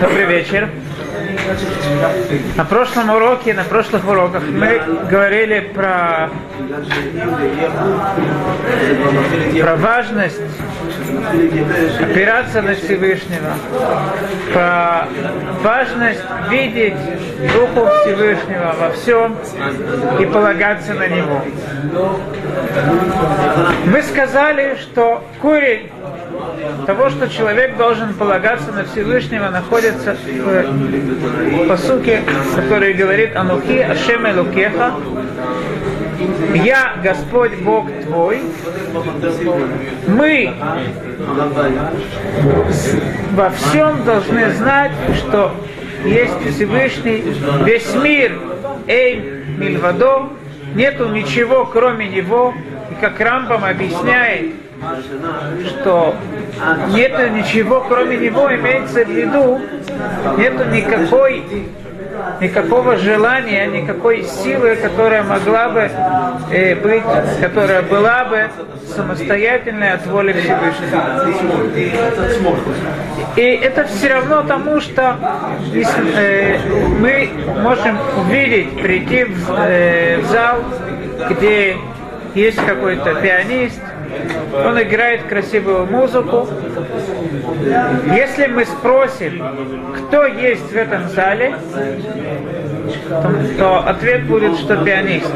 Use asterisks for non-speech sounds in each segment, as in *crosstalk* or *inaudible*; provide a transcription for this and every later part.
Добрый вечер. На прошлом уроке, на прошлых уроках мы говорили про, про важность опираться на Всевышнего, про важность видеть Духу Всевышнего во всем и полагаться на Него. Мы сказали, что корень того, что человек должен полагаться на Всевышнего, находится в посуке, который говорит Анухи Ашем Элукеха, я Господь Бог твой, мы во всем должны знать, что есть Всевышний, весь мир, Эй, Мильвадо, нету ничего кроме Него, и как Рамбам объясняет, что нет ничего кроме него, имеется в виду, нету никакой никакого желания, никакой силы, которая могла бы э, быть, которая была бы самостоятельной от воли Всевышнего. И это все равно тому, что э, мы можем увидеть, прийти в, э, в зал, где есть какой-то пианист, он играет красивую музыку. Если мы спросим, кто есть в этом зале, то, ответ будет, что пианист.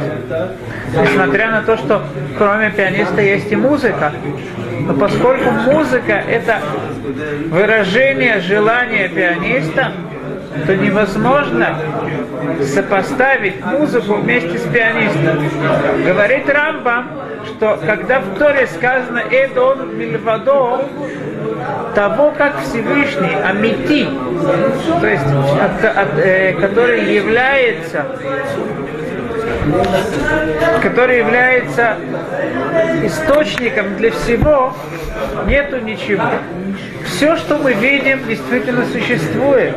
Несмотря на то, что кроме пианиста есть и музыка. Но поскольку музыка это выражение желания пианиста, то невозможно сопоставить музыку вместе с пианистом. Говорит Рамбам, что когда в Торе сказано «Эдон мильвадо», того, как Всевышний Амити, то есть от, от, э, который является который является источником для всего, нету ничего. Все, что мы видим, действительно существует.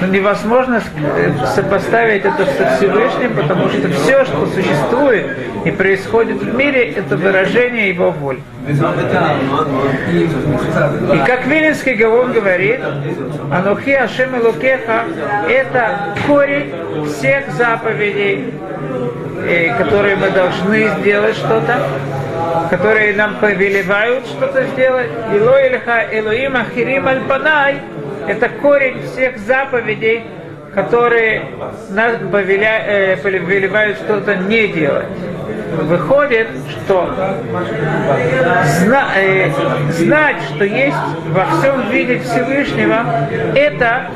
Но невозможно э, сопоставить это со Всевышним, потому что все, что существует и происходит в мире, это выражение его воли. И как Вилинский Гавон говорит, Анухи Ашем Лукеха – это корень всех заповедей, э, которые мы должны сделать что-то, которые нам повелевают что-то сделать. Ило Ильха Элоим Ахирим Альпанай – это корень всех заповедей, которые нас э, повелевают что-то не делать. Выходит, что зна, э, знать, что есть во всем виде Всевышнего, это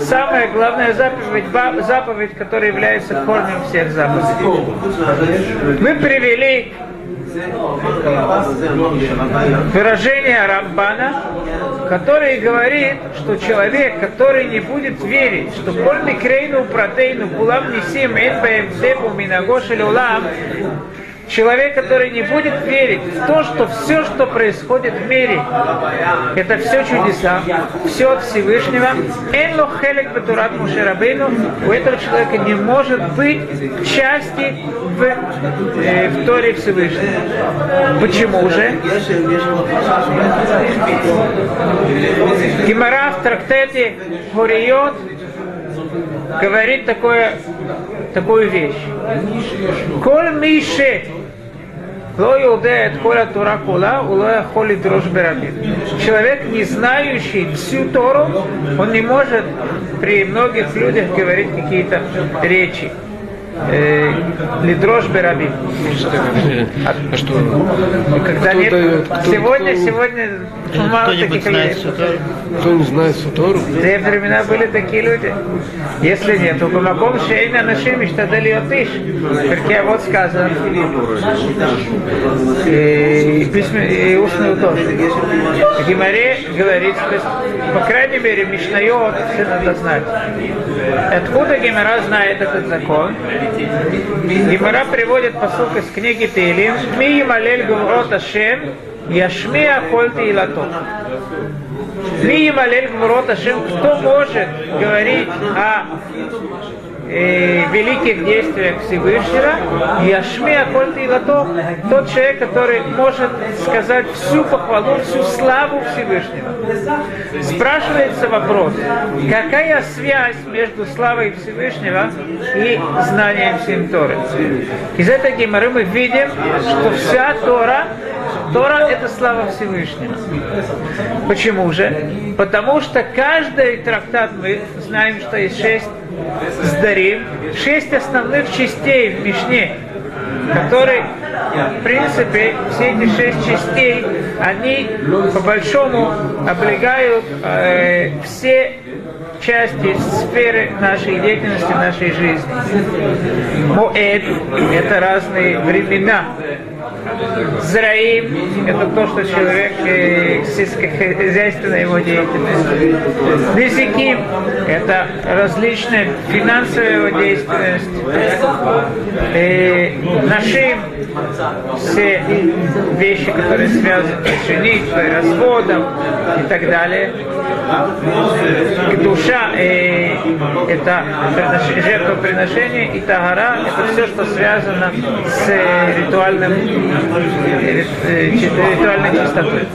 самая главная заповедь, заповедь, которая является корнем всех заповедей. Мы привели выражение Рамбана, который говорит, что человек, который не будет верить, что коль микрейну протейну кулам несим эн бэм депу минагошель улам, Человек, который не будет верить в то, что все, что происходит в мире, это все чудеса, все от Всевышнего. Энло хелек бетурат мушерабейну, у этого человека не может быть части в, э, в Торе Всевышнего. Почему же? Гимара в трактете Хуриот говорит такое, такую вещь. Коль Мише Ло Иудея от Коля Тура Кула, Улоя Холи Человек, не знающий всю Тору, он не может при многих людях говорить какие-то речи. Э, Лидрош Бераби. А что? Когда кто нет, дает, кто, сегодня, кто, сегодня мало таких людей. кто не знает Сутору? В те времена были такие люди. Если нет, то помогом шейна нашим и штадали отыш. Как вот сказано. И, письме, и устную тоже. Гимаре говорит, по крайней мере, Мишнайот все надо знать. Откуда Гимара знает этот закон? Гимара приводит посылку из книги Тейлим. Ми малель гурот Ашем, яшми ахоль тилато. Ми малель гурот Ашем. Кто может говорить о великих действиях Всевышнего, Яшми Аколь Тилато, тот человек, который может сказать всю похвалу, всю славу Всевышнего. Спрашивается вопрос, какая связь между славой Всевышнего и знанием всем Торы? Из этой геморы мы видим, что вся Тора Тора – это слава Всевышнего. Почему же? Потому что каждый трактат, мы знаем, что есть шесть сдарим, шесть основных частей в Мишне, которые, в принципе, все эти шесть частей, они по большому облегают э, все части сферы нашей деятельности, нашей жизни. Моэд – это разные времена. Зраим – это то, что человек, э, сельскохозяйственная его деятельность. Низиким – это различные финансовые его деятельность. Э, нашим – все вещи, которые связаны с женитьбой, разводом и так далее. Душа э, – это жертвоприношение, и тагара – это все, что связано с ритуальным ритуальной чистотой.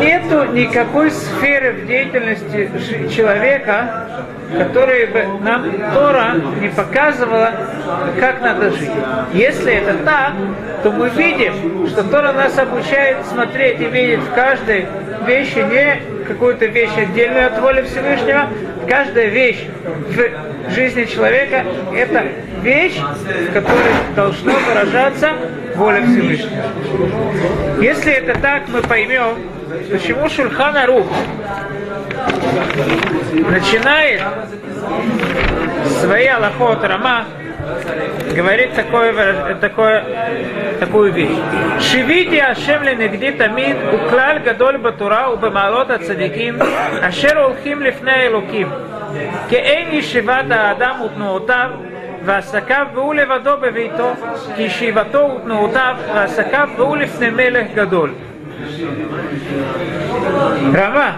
Нету никакой сферы в деятельности человека, которая бы нам Тора не показывала, как надо жить. Если это так, то мы видим, что Тора нас обучает смотреть и видеть в каждой вещи не какую-то вещь отдельную от воли Всевышнего. Каждая вещь в жизни человека – это вещь, в которой должно выражаться воля Всевышнего. Если это так, мы поймем, почему Шульхана Рух начинает свои Аллахот Рама говорит такое, такое, такую вещь. Шивити Ашем ленегди тамид уклал гадоль батура ובמעלות הצדיקים אשר הולכים לפני האלוקים. כאין ישיבת האדם ותנועותיו ועסקיו והוא לבדו בביתו, כי ישיבתו ותנועותיו ועסקיו והוא לפני מלך גדול. רמה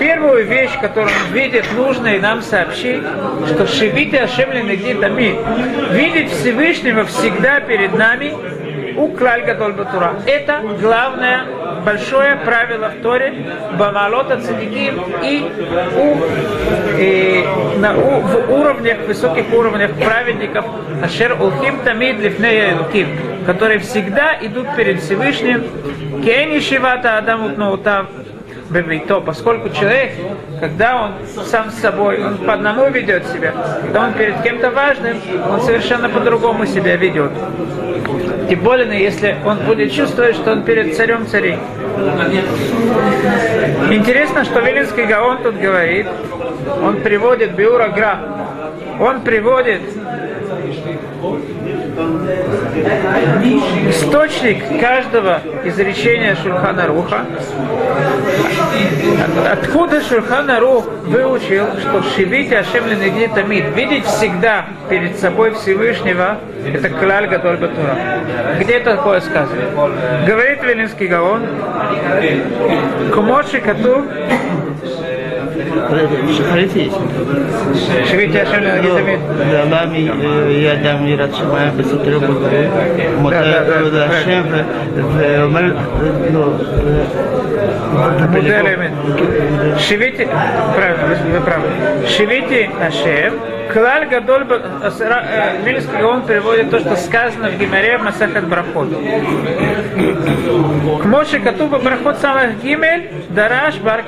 Первую вещь, которую он видит, нужно и нам сообщить, что Шивити Ашемли Нагди Тамид, видеть Всевышнего всегда перед нами, у Гадоль Батура. Это главное большое правило в Торе. Бамалота Цадиким и у, и на, у, в уровнях, высоких уровнях праведников Ашер Улхим Тамид Лифнея Луким, которые всегда идут перед Всевышним. Кени Шивата Адамут Наутав бевейто, поскольку человек, когда он сам с собой, он по одному ведет себя, когда он перед кем-то важным, он совершенно по-другому себя ведет. Тем более, если он будет чувствовать, что он перед царем царей. Интересно, что Вилинский Гаон тут говорит, он приводит Биура Гра, он приводит источник каждого изречения Шульхана Руха, откуда Шульхана Рух выучил, что Шивити Ашем Ленеги Тамид, видеть всегда перед собой Всевышнего, это Клаль Гадоль Батура. Где такое сказано? Говорит Велинский Гаон, Кумоши Кату שחרית יש. שביתי השם לנגיד תמיד. ועלה מידם יראת שמיים בסתר מודה להשם ואומר לו מודה לאמת. שיביתי, правильно, вы правы. Шивити Ашем, Клаль Гадоль, Вильский Гаон переводит то, что сказано в Гимаре в Масахат Брахот. К Моше Катуба Брахот самых Гимель, Дараш Бар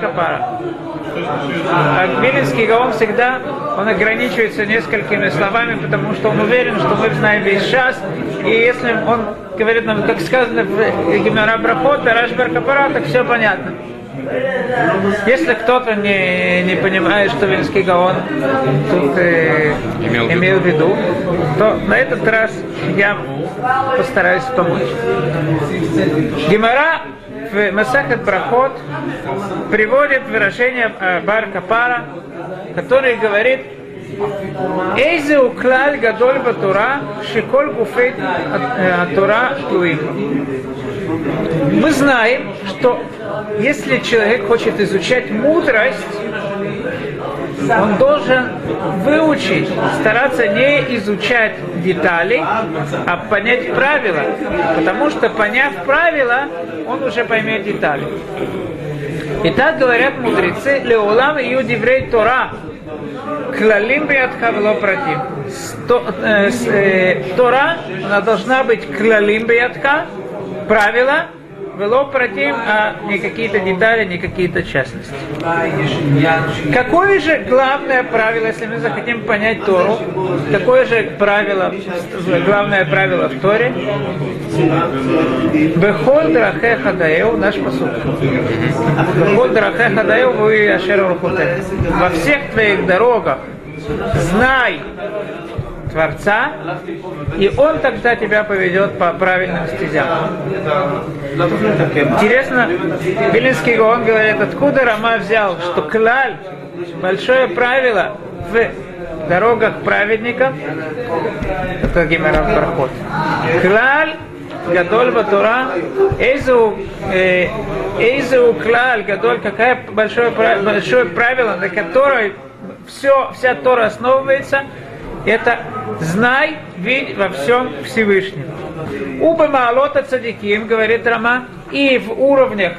Капара. А Виленский Гаон всегда, он ограничивается несколькими словами, потому что он уверен, что мы знаем весь час, и если он говорит нам, как сказано в Гимара Брахот, Дараш Бар Капара, так все понятно. Если кто-то не, не понимает, что Вильнский Гаон тут э, имел, имел в виду, то на этот раз я постараюсь помочь. Гимара в Масахат Брахот приводит выражение э, Барка Пара, который говорит, Эйзе уклаль гадоль батура, шиколь гуфейт атура э, туим. Мы знаем, что если человек хочет изучать мудрость, он должен выучить, стараться не изучать детали, а понять правила. Потому что, поняв правила, он уже поймет детали. И так говорят мудрецы, Леолам и Юдиврей Тора, Клалим биатха вело против. э, э, Тора, она должна быть клалим правила, вело против, а не какие-то детали, не какие-то частности. Какое же главное правило, если мы захотим понять Тору, какое же правило, главное правило в Торе? Бехоль драхе наш посуд. Бехоль драхе хадаев, вы ашер Во всех твоих дорогах знай Творца, и Он тогда тебя поведет по правильным стезям. Интересно, Белинский Гаон говорит, откуда Рама взял, что клаль, большое правило в дорогах праведников, это Гимерав проход. Клаль Батура, Эйзу, э, Эйзу Клаль, Гадоль, какое большое, большое правило, на которое все, вся Тора основывается, это знай, видь во всем Всевышнего. Уба Маалота Цадиким, говорит Рама, и в уровнях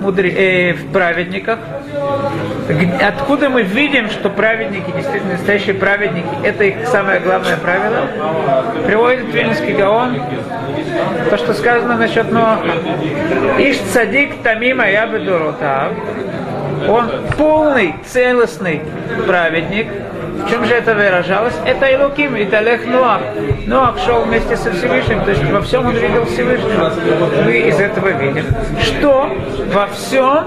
мудре, э, в праведниках. Откуда мы видим, что праведники, действительно настоящие праведники, это их самое главное правило, приводит Вильнинский Гаон, то, что сказано насчет Ноаха. Иш цадик тамима я бедуротав. Он полный, целостный праведник, в чем же это выражалось? Это Илуким, и Талех Ноах. Ноах шел вместе со Всевышним, то есть во всем он видел Всевышнего. Мы из этого видим, что во всем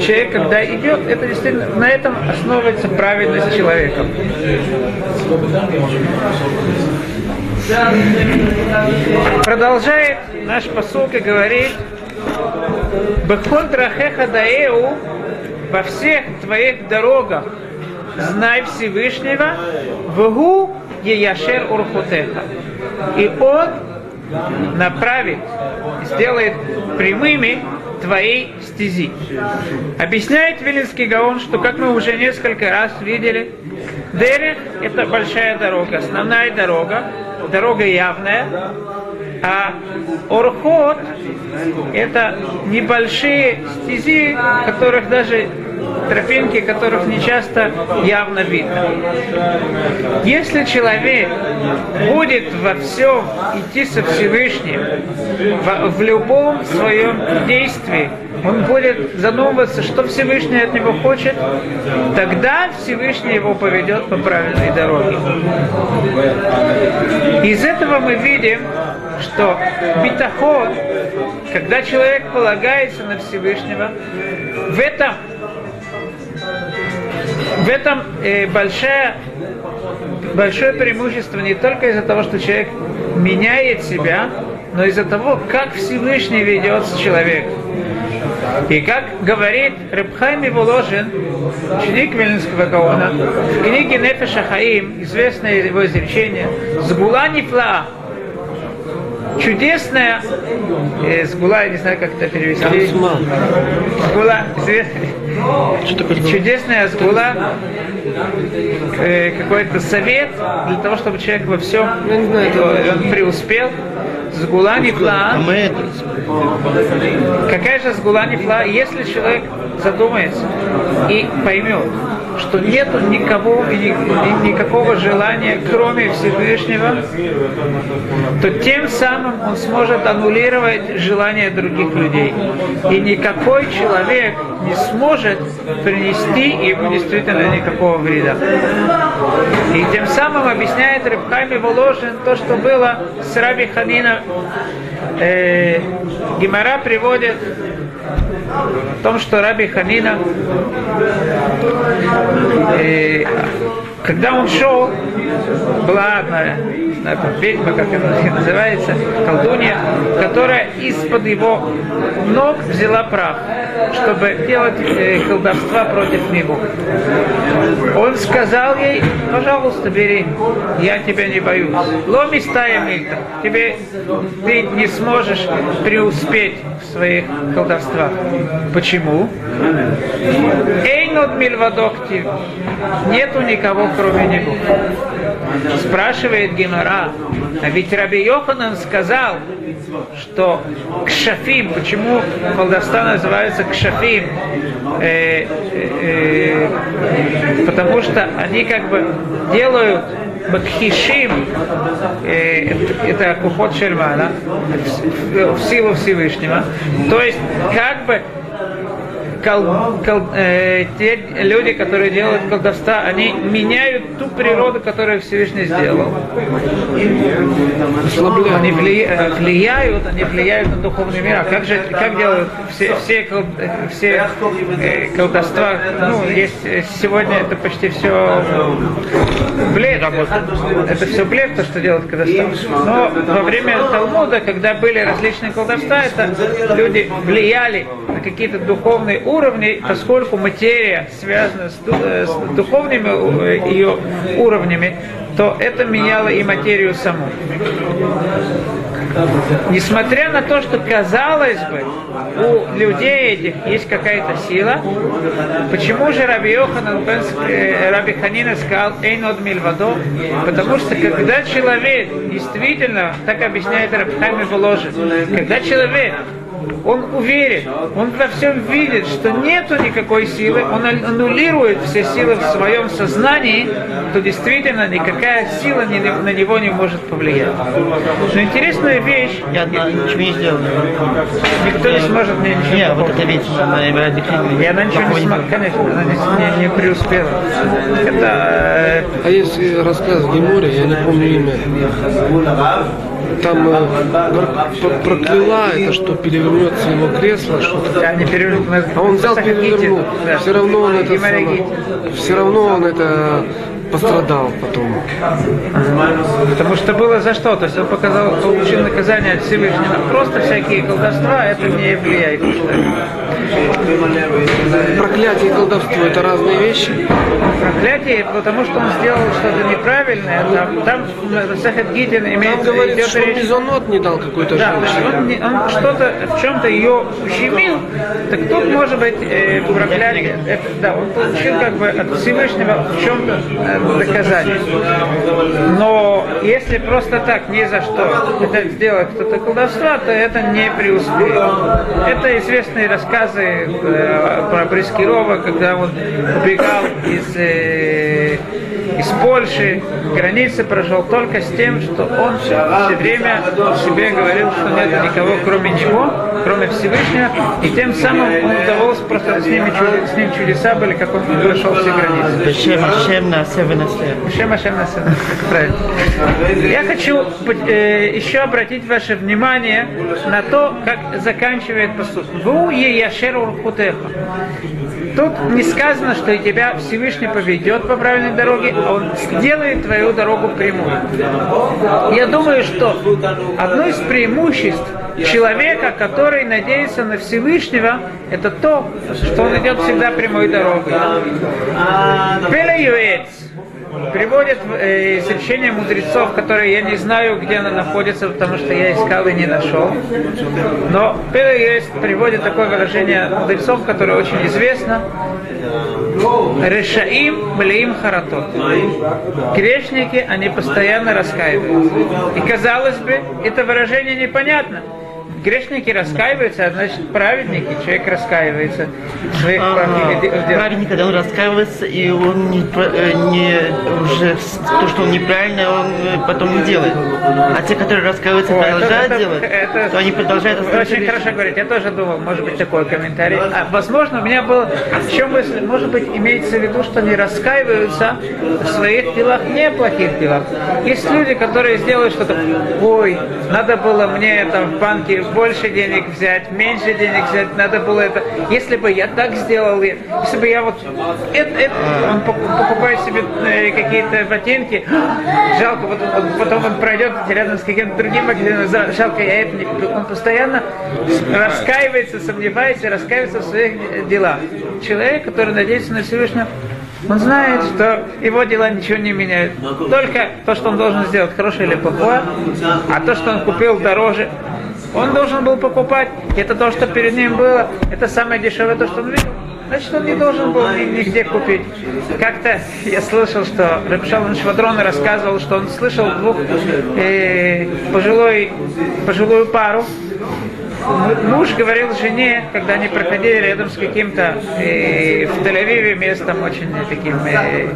человек, когда идет, это действительно на этом основывается праведность человека. Продолжает наш посылка и говорит, Бехоль драхеха даэу во всех твоих дорогах знай Всевышнего, вгу еяшер урхутеха. И он направит, сделает прямыми твои стези. Объясняет Вилинский Гаон, что, как мы уже несколько раз видели, Дерех – это большая дорога, основная дорога, дорога явная, а Орхот – это небольшие стези, которых даже тропинки, которых не часто явно видно. Если человек будет во всем идти со Всевышним, в, в любом своем действии, он будет задумываться, что Всевышний от него хочет, тогда Всевышний его поведет по правильной дороге. Из этого мы видим, что битаход, когда человек полагается на Всевышнего, в этом в этом э, большое, большое преимущество не только из-за того, что человек меняет себя, но из-за того, как Всевышний ведет с человеком. И как говорит Рабхайм Воложин, ученик Вильнинского Гаона, в книге Нефеша Хаим, известное его изречение, «Сгула нефла, чудесная э, сгула, я не знаю, как это перевести. Сгула, чудесная сгула, э, какой-то совет для того, чтобы человек во всем э, он преуспел. Сгула нефла. Какая же сгула нефла? Если человек задумается и поймет, что нет никого, никакого желания, кроме Всевышнего, то тем самым он сможет аннулировать желания других людей. И никакой человек не сможет принести ему действительно никакого вреда. И тем самым объясняет Рыбхайми Воложин то, что было с Раби Ханина. Э, Гимара приводит в том, что Раби Ханина, э, когда он шел, была одна ведьма, как это называется, колдунья, которая из-под его ног взяла прах, чтобы делать э, колдовства против него. Он сказал ей, пожалуйста, бери, я тебя не боюсь. Ломи стая мильта, тебе ты не сможешь преуспеть в своих колдовствах. Почему? Эй, Эйнод Мильвадоктив. Нету никого, кроме него. Спрашивает Гемора, а ведь Раби Йоханан сказал, что кшафим, почему колдовства называется кшафим? Э, э, э, потому что они как бы делают Бакхишим, э, это кухот Шельмана, в силу Всевышнего. То есть, как бы кол, кол, э, те люди, которые делают колдовства, они меняют ту природу, которую Всевышний сделал. Они э, влияют, они влияют на духовный мир. А как же, как делают все, все, кол, все э, колдовства? Ну, есть сегодня это почти все блеф. Это все блеф, то, что делают колдовства. Но во время Талмуда, когда были различные колдовства, это люди влияли на какие-то духовные уровней, поскольку материя связана с, э, духовными э, ее уровнями, то это меняло и материю саму. Несмотря на то, что казалось бы, у людей этих есть какая-то сила, почему же Раби Йоханан, э, Раби Ханина сказал «Эйнод мильвадо»? Потому что когда человек действительно, так объясняет Рабхайми Воложин, когда человек он уверен, он во всем видит, что нету никакой силы, он аннулирует все силы в своем сознании, то действительно никакая сила на него не может повлиять. Но интересная вещь... Я ничего не сделал. Никто не сможет мне ничего Нет, вот это ведь И она ничего не смогла, конечно, она не, не, не преуспела. Это... Э, а есть рассказ Гемори, я не помню имя. Там э, прокляла это, что перевернется его кресло, что-то. Да, не. А он взял, перевернул. Да. Все равно он это все равно он это пострадал потом. Потому что было за что. То есть он показал, получил наказание от Всевышнего. Просто всякие колдовства, это не влияет. Проклятие и колдовство это разные вещи. Проклятие, потому что он сделал что-то неправильное. Там, там Сахет Гидин имеет Там говорится, что речь... мезонот не дал какой-то да, женщине. Он, он что-то, в чем-то ее ущемил, так тут может быть э, проклятие. Это, да, он получил как бы от Всевышнего в чем-то э, доказание. Но если просто так, ни за что, это *laughs* сделать кто-то колдовство, то это не преуспеет. Это известные рассказы э, про Брискирова, когда он убегал из э, из Польши, границы прошел только с тем, что он все время себе говорил, что нет никого кроме него, кроме Всевышнего, и тем самым он удавалось просто с, ними, с ним чудеса были, как он прошел все границы. Шем Ашем на Шем Ашем на Правильно. Я хочу э, еще обратить ваше внимание на то, как заканчивает посуд. Ву е яшеру Тут не сказано, что тебя Всевышний поведет по правильной дороге, он сделает твою дорогу прямой. Я думаю, что одно из преимуществ человека, который надеется на Всевышнего, это то, что он идет всегда прямой дорогой. Пелеюец приводит э, изречение мудрецов, которые я не знаю, где она находится, потому что я искал и не нашел. Но есть приводит такое выражение мудрецов, которое очень известно. Решаим млеим харатот. Грешники, они постоянно раскаиваются. И казалось бы, это выражение непонятно. Грешники раскаиваются, а значит праведники, человек раскаивается в своих ага. Праведник, когда он раскаивается, и он не, э, не уже то, что он неправильно, он э, потом не делает. А те, которые раскаиваются, О, продолжают это, делать, это, то они продолжают оставаться. Очень хорошо говорить. Я тоже думал, может быть, такой комментарий. А, возможно, у меня было в чем мысль, может быть, имеется в виду, что они раскаиваются в своих делах, неплохих делах. Есть люди, которые сделают что-то, ой, надо было мне там в банке больше денег взять, меньше денег взять, надо было это. Если бы я так сделал, если бы я вот это, это он покупает себе э, какие-то ботинки, жалко, вот, вот, потом он пройдет рядом с каким-то другим магазином, жалко, я это не купил. Он постоянно раскаивается, сомневается, раскаивается в своих делах. Человек, который надеется на Всевышнего, он знает, что его дела ничего не меняют. Только то, что он должен сделать, хорошее или плохое, а то, что он купил дороже, он должен был покупать. Это то, что перед ним было. Это самое дешевое, то, что он видел. значит, он не должен был ни- нигде купить. Как-то я слышал, что Рабшалан Швадрон рассказывал, что он слышал двух э, пожилой, пожилую пару, Муж говорил жене, когда они проходили рядом с каким-то э, в Тель-Авиве местом очень таким э,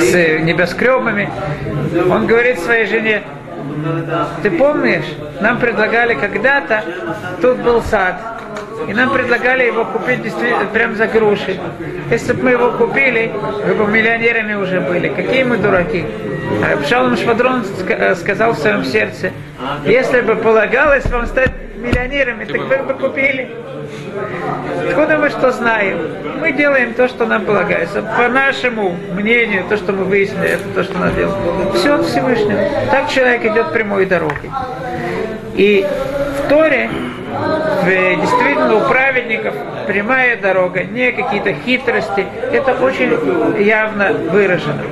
с небоскребами, он говорит своей жене, ты помнишь, нам предлагали когда-то, тут был сад, и нам предлагали его купить прям за груши. Если бы мы его купили, вы бы миллионерами уже были. Какие мы дураки. Пшалом Швадрон э, сказал в своем сердце, если бы полагалось вам стать миллионерами, так вы бы купили. Откуда мы что знаем? Мы делаем то, что нам полагается. По нашему мнению, то, что мы выяснили, это то, что надо делать. Все от Всевышнего. Так человек идет прямой дорогой. И в Торе действительно у праведников прямая дорога, не какие-то хитрости. Это очень явно выражено.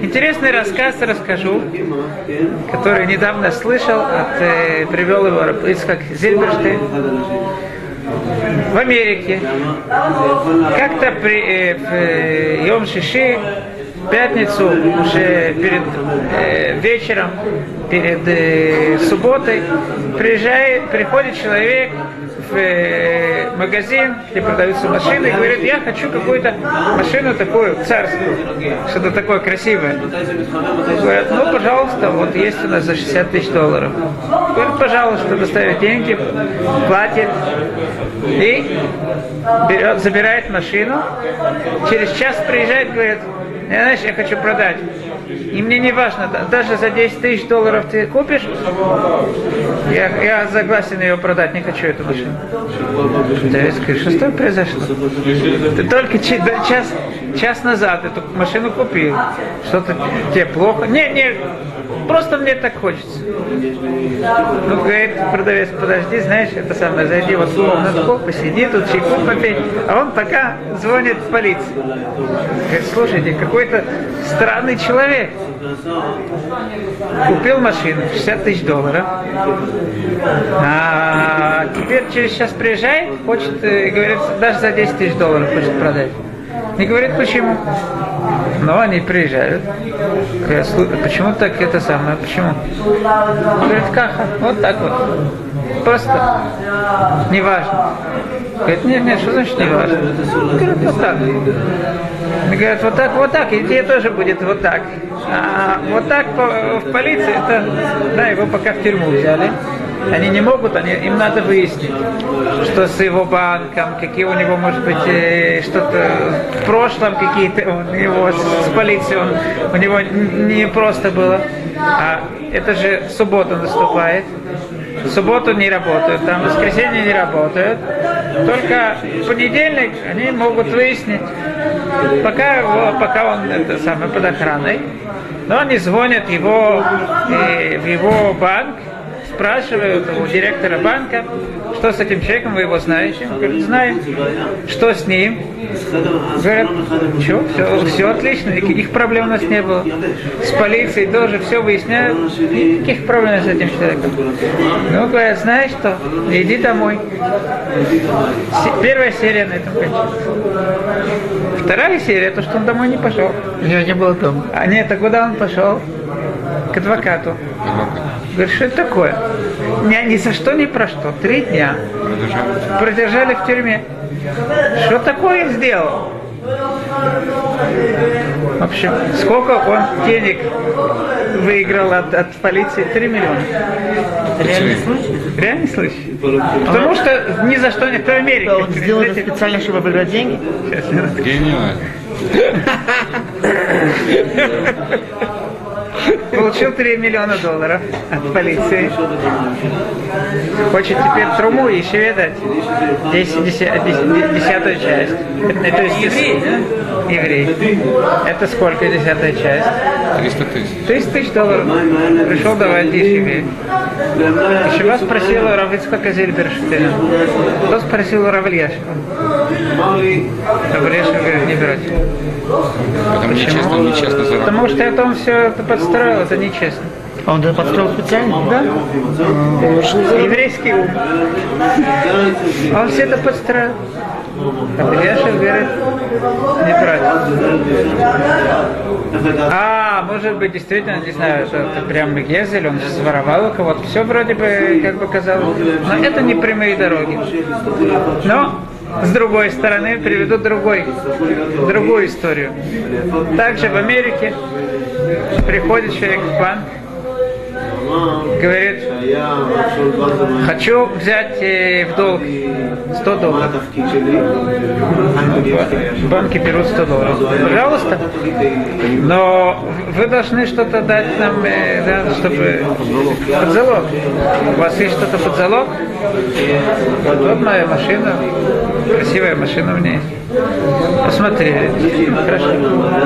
Интересный рассказ расскажу, который недавно слышал, от, э, привел его Ицхак Зильберштейн в Америке. Как-то при, э, в э, Йом Шиши, пятницу, уже перед э, вечером, перед э, субботой, приезжает, приходит человек в э, магазин, где продаются машины, и говорит, я хочу какую-то машину такую царскую, что-то такое красивое. Говорят, ну, пожалуйста, вот есть у нас за 60 тысяч долларов. Говорит, пожалуйста, доставит деньги, платит и берет, забирает машину. Через час приезжает, говорит, я, знаешь, я хочу продать. И мне не важно, да- даже за 10 тысяч долларов ты купишь, я, я согласен ее продать, не хочу эту машину. Да, я говорю, что с тобой произошло? Ты только час, час назад эту машину купил. Что-то тебе плохо? Не, не, просто мне так хочется. Ну, говорит продавец, подожди, знаешь, это самое, зайди вот в комнатку, посиди тут, чайку попей. А он пока звонит в полицию. Говорит, слушайте, какой-то странный человек. Купил машину, 60 тысяч долларов. А теперь через час приезжает, хочет, э, говорит, даже за 10 тысяч долларов хочет продать. И говорит, почему? Но они приезжают. Говорят, «Слу- почему так это самое? Почему? Говорит, как? Вот так вот. Просто неважно. Говорит, нет, нет, что значит неважно? Говорит, вот так. Они говорят, вот так, вот так, и тебе тоже будет вот так. А вот так в полиции, это, да, его пока в тюрьму взяли. Они не могут, они, им надо выяснить, что с его банком, какие у него, может быть, э, что-то в прошлом какие-то у него с, полицией, он, у него не просто было. А это же суббота наступает. В субботу не работают, там в воскресенье не работают. Только в понедельник они могут выяснить, пока, его, пока он это самое, под охраной. Но они звонят его, э, в его банк, спрашивают у директора банка, что с этим человеком, вы его знаете? Он говорит, знаем. Что с ним? Говорят, что, все, все отлично, никаких проблем у нас не было. С полицией тоже все выясняют, никаких проблем с этим человеком. Ну, говорят, знаешь что, иди домой. Первая серия на этом кончилась. Вторая серия, то, что он домой не пошел. Я не был дома. А нет, а куда он пошел? К адвокату. Говорит, что это такое? Ни, ни за что, ни про что. Три дня. Продержали в тюрьме. Что такое сделал? В общем, сколько он денег выиграл от, от полиции? Три миллиона. Реальный случай? Реальный случай? Потому что ни за что не в Америке. Он сделал это специально, чтобы выиграть деньги? Гениально. *laughs* Получил 3 миллиона долларов от полиции. Хочет теперь труму еще дать. Десять- деся- дес- Десятую часть. Это, то есть, еврей, да? Еврей. Это сколько десятая часть? 300 тысяч. 30 тысяч долларов. Пришел давать еврей. Еще вас спросил у Равицкака Зильберштейна. Кто спросил у Равльяшева? Равльяшев говорит, не берете. Потому нечестно, он нечестно заработал. Потому что это он все это подстроил, это нечестно. А он это подстроил специально? Да? Еврейский ум. Он все это подстроил. Ильяшев говорит, неправильно. А, может быть, действительно, не знаю, что это прям Гезель, он своровал у кого-то. Все вроде бы, как бы казалось. Но это не прямые дороги. Но, с другой стороны, приведу другой, другую историю. Также в Америке приходит человек в банк, говорит, хочу взять э, в долг 100 долларов. В банке берут 100 долларов. Пожалуйста. Но вы должны что-то дать нам, э, да, чтобы под залог. У вас есть что-то под залог? Моя машина. Красивая машина у меня есть. Посмотрели. Хорошо.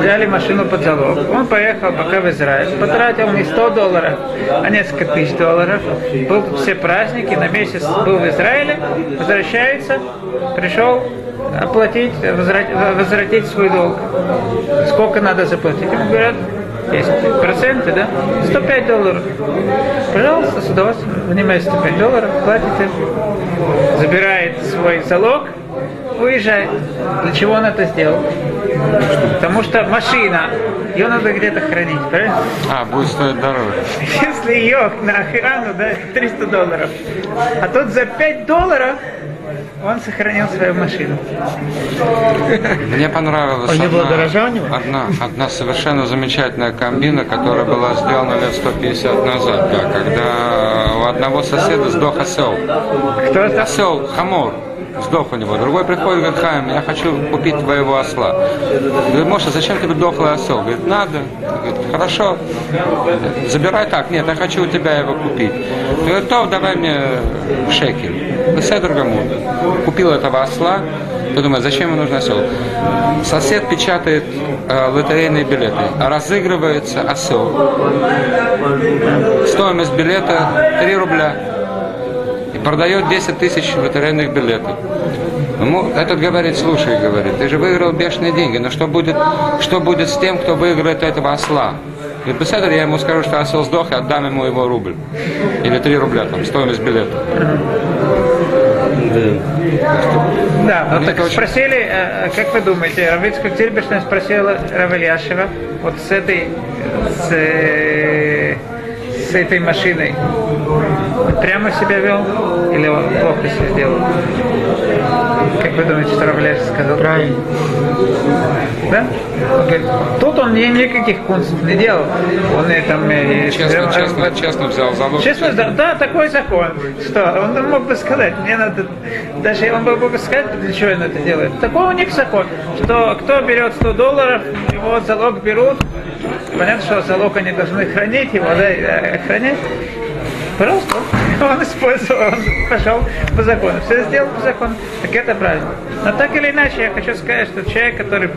Взяли машину под залог. Он поехал пока в Израиль. Потратил не 100 долларов, а несколько тысяч долларов. Был все праздники. На месяц был в Израиле. Возвращается. Пришел оплатить, возвратить, свой долг. Сколько надо заплатить? Ему говорят, есть проценты, да? 105 долларов. Пожалуйста, с удовольствием. Внимайте 105 долларов, платите. Забирает свой залог, уезжает. Для чего он это сделал? Потому что машина, ее надо где-то хранить, правильно? А, будет стоить дороже. Если ее на охрану, да, *laughs* 300 долларов. А тут за 5 долларов он сохранил свою машину. Мне понравилась А было одна, гаража у него? одна, одна совершенно замечательная комбина, которая была сделана лет 150 назад, да, когда у одного соседа сдох осел. Кто это? Осел, хамор, сдох у него. Другой приходит, говорит, Хайм, я хочу купить твоего осла. Говорит, Моша, зачем тебе дохлый осел? Говорит, надо. Говорит, хорошо, забирай так. Нет, я хочу у тебя его купить. Говорит, то давай мне шекель. Беседр Гамур. Купил этого осла. Ты думаешь, зачем ему нужен осел? Сосед печатает э, лотерейные билеты, разыгрывается осел. Стоимость билета 3 рубля продает 10 тысяч лотерейных билетов. Ему этот говорит, слушай, говорит, ты же выиграл бешеные деньги, но что будет, что будет с тем, кто выиграет этого осла? Говорит, беседер, я ему скажу, что осел сдох, и отдам ему его рубль. Или 3 рубля, там, стоимость билета. Да, ну так очень- спросили, э, как вы думаете, Равицкая Тильбешна спросила Равельяшева вот с этой, с, э, с этой машиной. Он прямо себя вел или он плохо себя сделал? Как вы думаете, что Равельяшев сказал? Правильно. Да? Он говорит, тут он ни- никаких кунстов не делал. Он и там... э, Честно, э, честно, э, честно взял залог. Честно, да, да, такой закон. Что? Он мог бы сказать, мне надо, даже он мог бы сказать, для чего он это делает. Такой у них закон, что кто берет 100 долларов, его залог берут. Понятно, что залог они должны хранить, его да, э, хранять. Пожалуйста, он использовал, он пошел по закону. Все сделал по закону. Так это правильно. Но так или иначе, я хочу сказать, что человек, который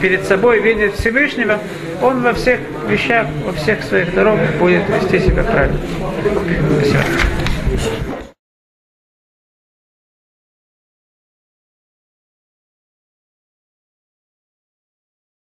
перед собой видит Всевышнего, он во всех вещах, во всех своих дорогах будет вести себя правильно. Спасибо.